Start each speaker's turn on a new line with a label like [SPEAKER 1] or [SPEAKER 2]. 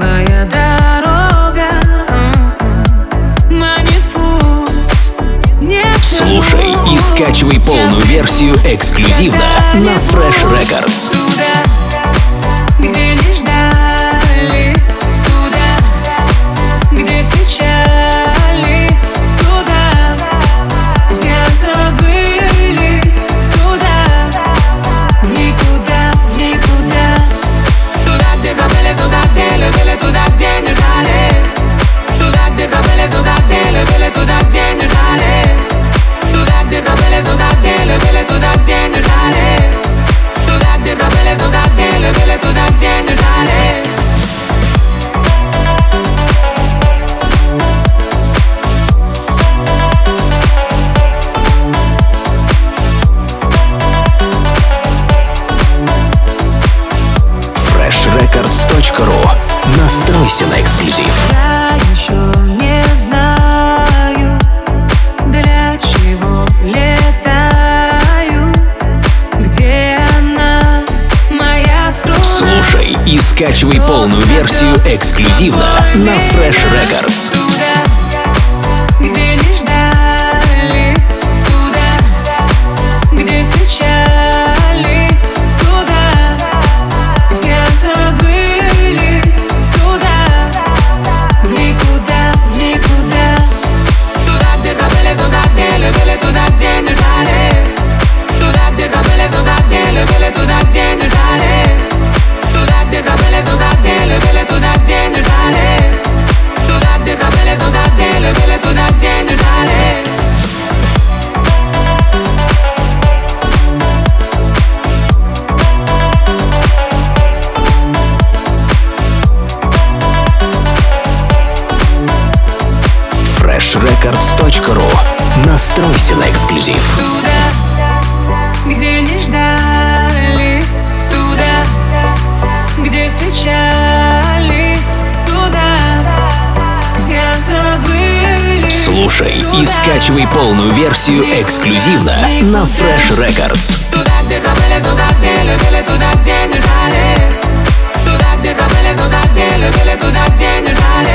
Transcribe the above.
[SPEAKER 1] моя дорога.
[SPEAKER 2] Манит путь не Слушай и скачивай полную версию эксклюзивно на Fresh Records. Туда где любили, туда, где не ждали. Туда, где забыли, туда, где любили, туда, где не ждали.
[SPEAKER 1] freshrecords.ru Настройся на эксклюзив.
[SPEAKER 2] Я еще
[SPEAKER 1] и скачивай полную версию эксклюзивно на Fresh Records.
[SPEAKER 2] Туда, где не где не ждали. Туда, где забыли, туда, где любили, туда, где не ждали.
[SPEAKER 1] freshrecords.ru Настройся на эксклюзив.
[SPEAKER 2] Туда, где не ждали,
[SPEAKER 1] Слушай и скачивай полную версию эксклюзивно на Fresh Records.
[SPEAKER 2] Туда, где забыли, туда, где любили, туда, где. Туда, где забыли, туда, где любили, туда, где.